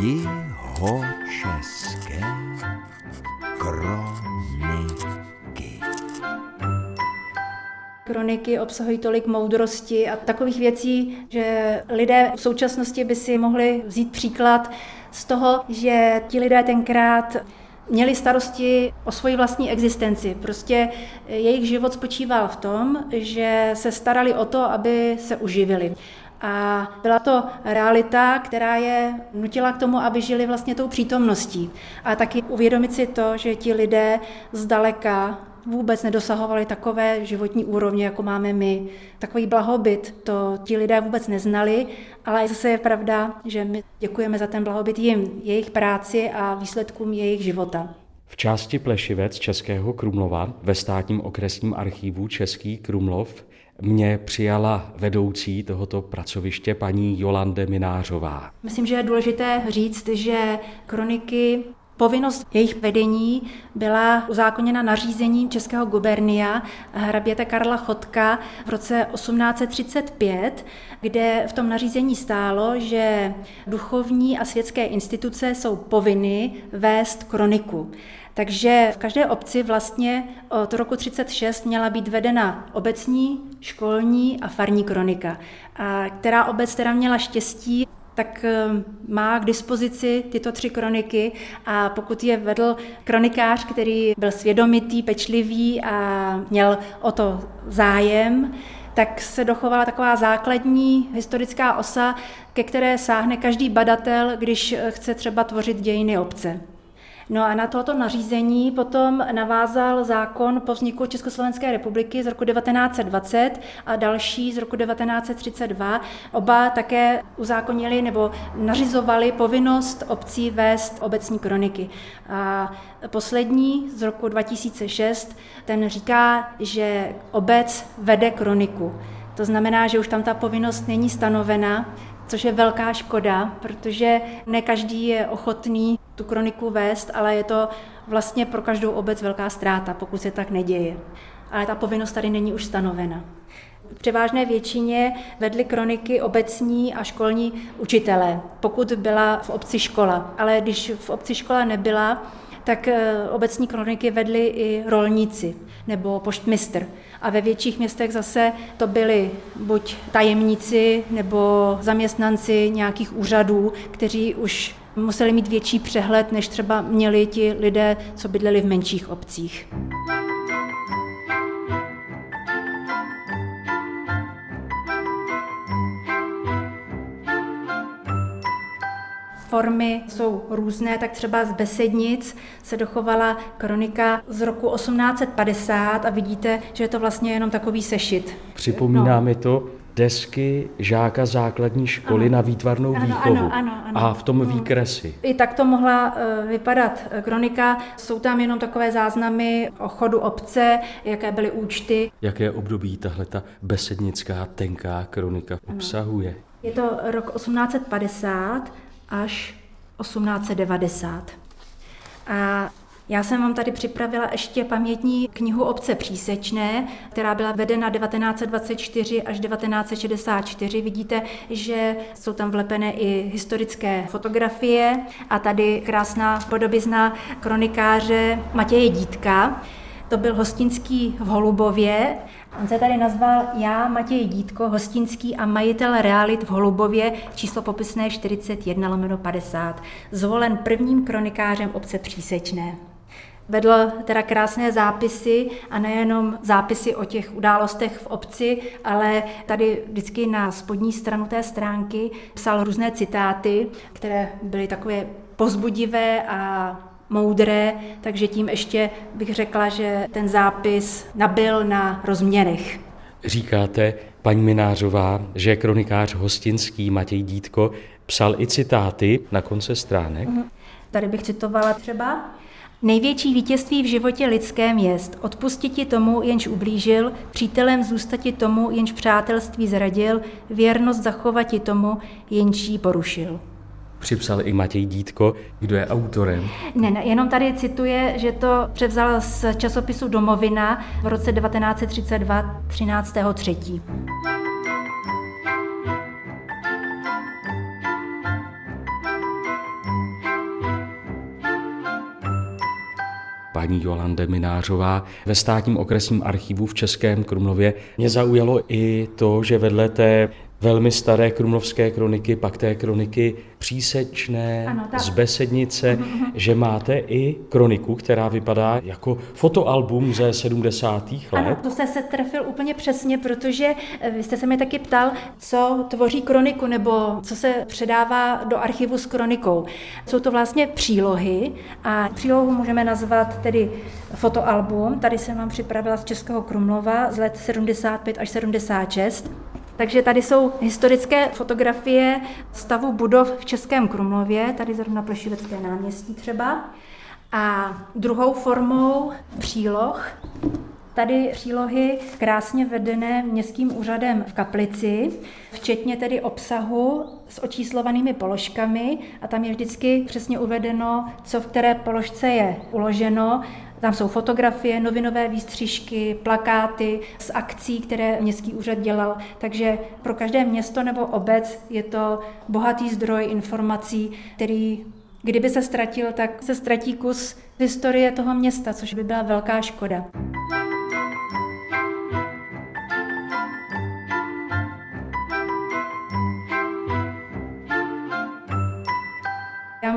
Jihočeské kroniky. Kroniky obsahují tolik moudrosti a takových věcí, že lidé v současnosti by si mohli vzít příklad z toho, že ti lidé tenkrát měli starosti o svoji vlastní existenci. Prostě jejich život spočíval v tom, že se starali o to, aby se uživili. A byla to realita, která je nutila k tomu, aby žili vlastně tou přítomností. A taky uvědomit si to, že ti lidé zdaleka vůbec nedosahovali takové životní úrovně, jako máme my. Takový blahobyt to ti lidé vůbec neznali, ale zase je pravda, že my děkujeme za ten blahobyt jim, jejich práci a výsledkům jejich života. V části Plešivec Českého Krumlova ve státním okresním archivu Český Krumlov mě přijala vedoucí tohoto pracoviště paní Jolande Minářová. Myslím, že je důležité říct, že kroniky Povinnost jejich vedení byla uzákoněna nařízením českého gubernia hraběte Karla Chotka v roce 1835, kde v tom nařízení stálo, že duchovní a světské instituce jsou povinny vést kroniku. Takže v každé obci vlastně od roku 36 měla být vedena obecní, školní a farní kronika, a která obec teda měla štěstí, tak eh, má k dispozici tyto tři kroniky a pokud je vedl kronikář, který byl svědomitý, pečlivý a měl o to zájem, tak se dochovala taková základní historická osa, ke které sáhne každý badatel, když chce třeba tvořit dějiny obce. No a na tohoto nařízení potom navázal zákon po vzniku Československé republiky z roku 1920 a další z roku 1932. Oba také uzákonili nebo nařizovali povinnost obcí vést obecní kroniky. A poslední z roku 2006, ten říká, že obec vede kroniku. To znamená, že už tam ta povinnost není stanovena, což je velká škoda, protože ne každý je ochotný tu kroniku vést, ale je to vlastně pro každou obec velká ztráta, pokud se tak neděje. Ale ta povinnost tady není už stanovena. V převážné většině vedli kroniky obecní a školní učitelé, pokud byla v obci škola. Ale když v obci škola nebyla, tak eh, obecní kroniky vedli i rolníci nebo poštmistr. A ve větších městech zase to byli buď tajemníci nebo zaměstnanci nějakých úřadů, kteří už museli mít větší přehled, než třeba měli ti lidé, co bydleli v menších obcích. Formy jsou různé, tak třeba z Besednic se dochovala kronika z roku 1850 a vidíte, že je to vlastně jenom takový sešit. Připomíná no. mi to desky žáka základní školy ano. na výtvarnou ano, výchovu. Ano, ano, ano. A v tom no. výkresy. I tak to mohla uh, vypadat eh, kronika. Jsou tam jenom takové záznamy o chodu obce, jaké byly účty. Jaké období tahle ta besednická tenká kronika ano. obsahuje? Je to rok 1850 až 1890. A já jsem vám tady připravila ještě pamětní knihu obce Přísečné, která byla vedena 1924 až 1964. Vidíte, že jsou tam vlepené i historické fotografie a tady krásná podobizna kronikáře Matěje Dítka. To byl hostinský v Holubově. On se tady nazval Já, Matěj Dítko, hostinský a majitel realit v Holubově, číslo popisné 41 lomeno 50, zvolen prvním kronikářem obce Přísečné. Vedl teda krásné zápisy a nejenom zápisy o těch událostech v obci, ale tady vždycky na spodní stranu té stránky psal různé citáty, které byly takové pozbudivé a moudré, takže tím ještě bych řekla, že ten zápis nabil na rozměrech. Říkáte, paní Minářová, že kronikář hostinský Matěj Dítko psal i citáty na konce stránek? Mhm. Tady bych citovala třeba. Největší vítězství v životě lidském jest odpustiti tomu, jenž ublížil, přítelem zůstati tomu, jenž přátelství zradil, věrnost zachovati tomu, jenž ji porušil připsal i Matěj Dítko. Kdo je autorem? Ne, ne, jenom tady cituje, že to převzal z časopisu Domovina v roce 1932 13. 3. paní Jolande Minářová ve státním okresním archivu v Českém Krumlově. Mě zaujalo i to, že vedle té velmi staré krumlovské kroniky, pak té kroniky přísečné ano, z Besednice, mm-hmm. že máte i kroniku, která vypadá jako fotoalbum ze 70. let. Ano, to jste se trefil úplně přesně, protože eh, vy jste se mi taky ptal, co tvoří kroniku nebo co se předává do archivu s kronikou. Jsou to vlastně přílohy a přílohu můžeme nazvat tedy fotoalbum. Tady jsem vám připravila z Českého Krumlova z let 75 až 76. Takže tady jsou historické fotografie stavu budov v Českém Krumlově, tady zrovna Plešivecké náměstí třeba. A druhou formou příloh, tady přílohy krásně vedené městským úřadem v Kaplici, včetně tedy obsahu s očíslovanými položkami a tam je vždycky přesně uvedeno, co v které položce je uloženo tam jsou fotografie, novinové výstřižky, plakáty z akcí, které městský úřad dělal. Takže pro každé město nebo obec je to bohatý zdroj informací, který kdyby se ztratil, tak se ztratí kus historie toho města, což by byla velká škoda.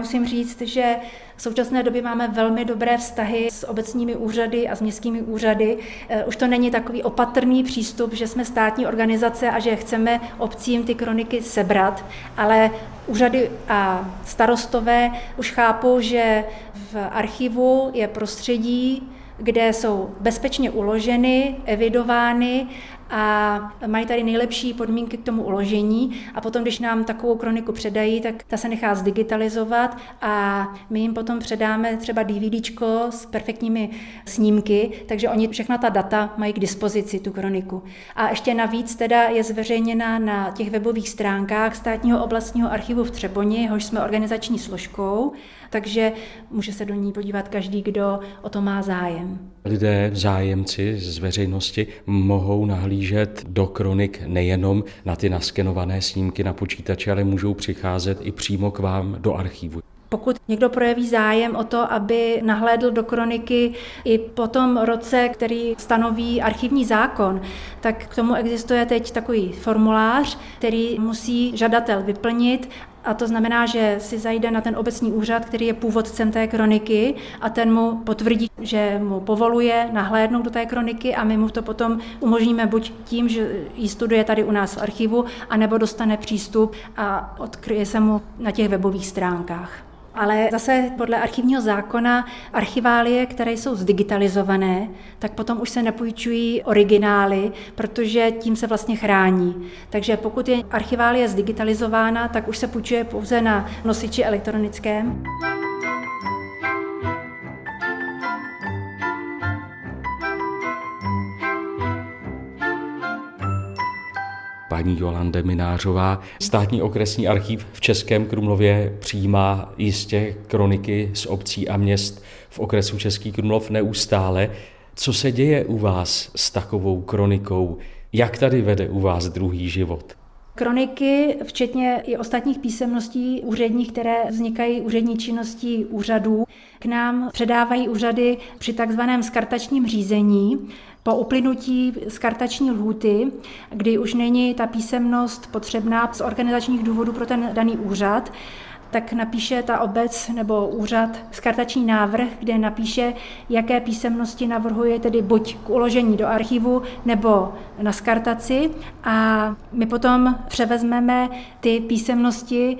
Musím říct, že v současné době máme velmi dobré vztahy s obecními úřady a s městskými úřady. Eh, už to není takový opatrný přístup, že jsme státní organizace a že chceme obcím ty kroniky sebrat, ale úřady a starostové už chápou, že v archivu je prostředí, kde jsou bezpečně uloženy, evidovány a mají tady nejlepší podmínky k tomu uložení a potom, když nám takovou kroniku předají, tak ta se nechá zdigitalizovat a my jim potom předáme třeba DVDčko s perfektními snímky, takže oni všechna ta data mají k dispozici, tu kroniku. A ještě navíc teda je zveřejněna na těch webových stránkách státního oblastního archivu v Třeboni, jehož jsme organizační složkou, takže může se do ní podívat každý, kdo o to má zájem. Lidé, zájemci z veřejnosti mohou nahlížet do kronik nejenom na ty naskenované snímky na počítači, ale můžou přicházet i přímo k vám do archivu. Pokud někdo projeví zájem o to, aby nahlédl do kroniky i po tom roce, který stanoví archivní zákon, tak k tomu existuje teď takový formulář, který musí žadatel vyplnit a to znamená, že si zajde na ten obecní úřad, který je původcem té kroniky a ten mu potvrdí, že mu povoluje nahlédnout do té kroniky a my mu to potom umožníme buď tím, že ji studuje tady u nás v archivu, anebo dostane přístup a odkryje se mu na těch webových stránkách. Ale zase podle archivního zákona archiválie, které jsou zdigitalizované, tak potom už se nepůjčují originály, protože tím se vlastně chrání. Takže pokud je archiválie zdigitalizována, tak už se půjčuje pouze na nosiči elektronickém. Paní Jolande Minářová. Státní okresní archív v Českém Krumlově přijímá jistě kroniky z obcí a měst v okresu Český Krumlov neustále. Co se děje u vás s takovou kronikou? Jak tady vede u vás druhý život? Kroniky, včetně i ostatních písemností úředních, které vznikají úřední činností úřadů, k nám předávají úřady při takzvaném skartačním řízení po uplynutí skartační lhůty, kdy už není ta písemnost potřebná z organizačních důvodů pro ten daný úřad, tak napíše ta obec nebo úřad skartační návrh, kde napíše, jaké písemnosti navrhuje tedy buď k uložení do archivu nebo na skartaci. A my potom převezmeme ty písemnosti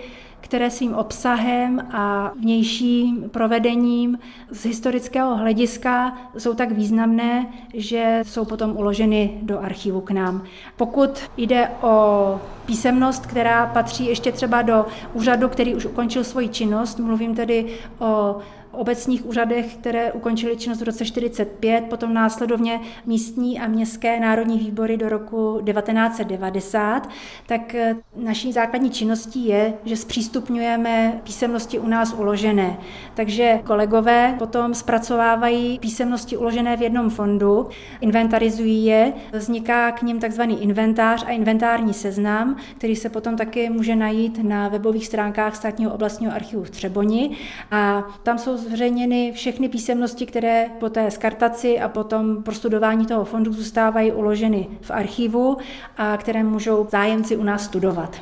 které svým obsahem a vnějším provedením z historického hlediska jsou tak významné, že jsou potom uloženy do archivu k nám. Pokud jde o písemnost, která patří ještě třeba do úřadu, který už ukončil svoji činnost, mluvím tedy o obecních úřadech, které ukončily činnost v roce 1945, potom následovně místní a městské národní výbory do roku 1990, tak eh, naší základní činností je, že zpřístupňujeme písemnosti u nás uložené. Takže kolegové potom zpracovávají písemnosti uložené v jednom fondu, inventarizují je, vzniká k ním takzvaný inventář a inventární seznam, který se potom taky může najít na webových stránkách státního oblastního archivu v Třeboni a tam jsou zveřejněny všechny písemnosti, které po té skartaci a potom prostudování toho fondu zůstávají uloženy v archivu a které můžou zájemci u nás studovat.